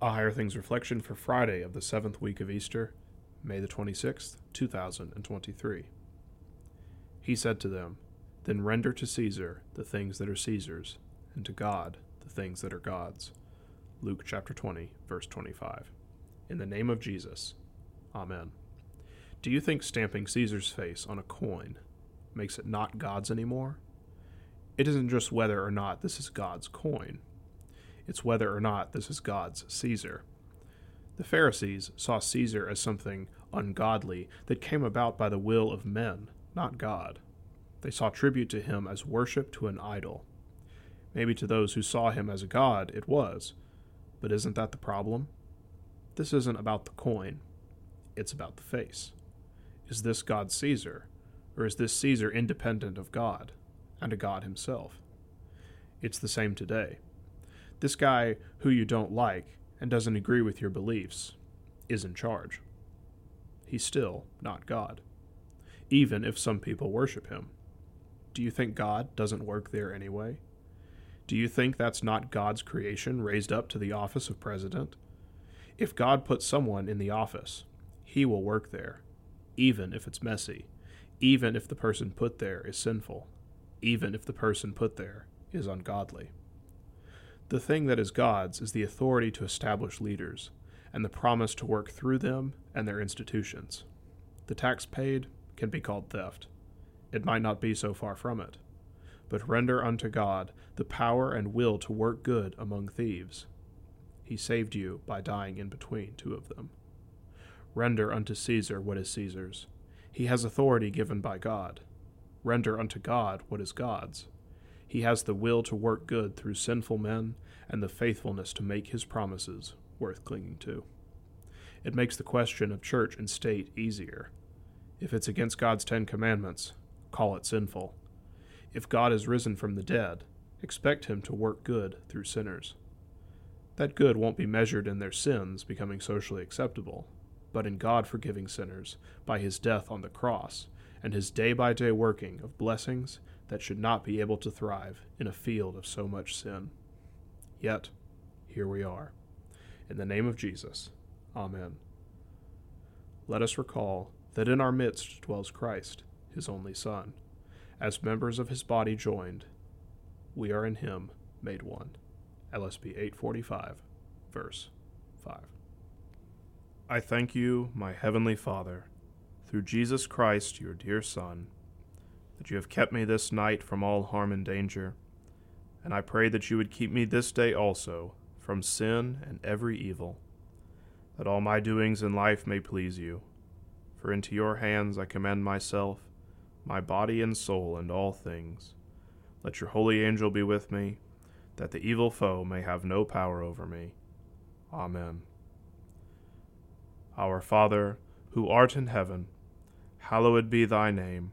A Higher Things reflection for Friday of the seventh week of Easter, May the 26th, 2023. He said to them, Then render to Caesar the things that are Caesar's, and to God the things that are God's. Luke chapter 20, verse 25. In the name of Jesus, Amen. Do you think stamping Caesar's face on a coin makes it not God's anymore? It isn't just whether or not this is God's coin it's whether or not this is God's Caesar. The Pharisees saw Caesar as something ungodly that came about by the will of men, not God. They saw tribute to him as worship to an idol. Maybe to those who saw him as a god it was, but isn't that the problem? This isn't about the coin, it's about the face. Is this God Caesar, or is this Caesar independent of God and a God himself? It's the same today this guy who you don't like and doesn't agree with your beliefs is in charge. He's still not God, even if some people worship him. Do you think God doesn't work there anyway? Do you think that's not God's creation raised up to the office of president? If God puts someone in the office, he will work there, even if it's messy, even if the person put there is sinful, even if the person put there is ungodly. The thing that is God's is the authority to establish leaders, and the promise to work through them and their institutions. The tax paid can be called theft. It might not be so far from it. But render unto God the power and will to work good among thieves. He saved you by dying in between two of them. Render unto Caesar what is Caesar's. He has authority given by God. Render unto God what is God's. He has the will to work good through sinful men and the faithfulness to make his promises worth clinging to. It makes the question of church and state easier. If it's against God's Ten Commandments, call it sinful. If God is risen from the dead, expect him to work good through sinners. That good won't be measured in their sins becoming socially acceptable, but in God forgiving sinners by his death on the cross and his day by day working of blessings that should not be able to thrive in a field of so much sin. Yet, here we are. In the name of Jesus, Amen. Let us recall that in our midst dwells Christ, his only Son. As members of his body joined, we are in him made one. LSB 845, verse 5. I thank you, my heavenly Father, through Jesus Christ, your dear Son that you have kept me this night from all harm and danger. And I pray that you would keep me this day also from sin and every evil, that all my doings in life may please you. For into your hands I commend myself, my body and soul, and all things. Let your holy angel be with me, that the evil foe may have no power over me. Amen. Our Father, who art in heaven, hallowed be thy name.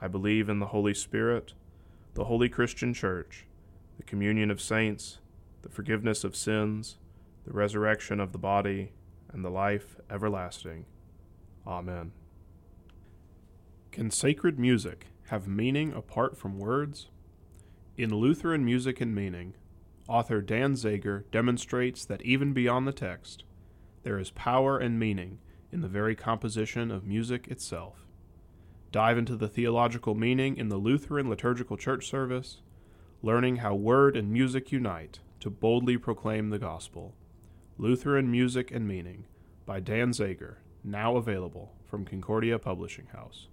I believe in the Holy Spirit, the holy Christian Church, the communion of saints, the forgiveness of sins, the resurrection of the body, and the life everlasting. Amen. Can sacred music have meaning apart from words? In Lutheran Music and Meaning, author Dan Zager demonstrates that even beyond the text, there is power and meaning in the very composition of music itself dive into the theological meaning in the Lutheran liturgical church service, learning how word and music unite to boldly proclaim the gospel. Lutheran Music and Meaning by Dan Zager, now available from Concordia Publishing House.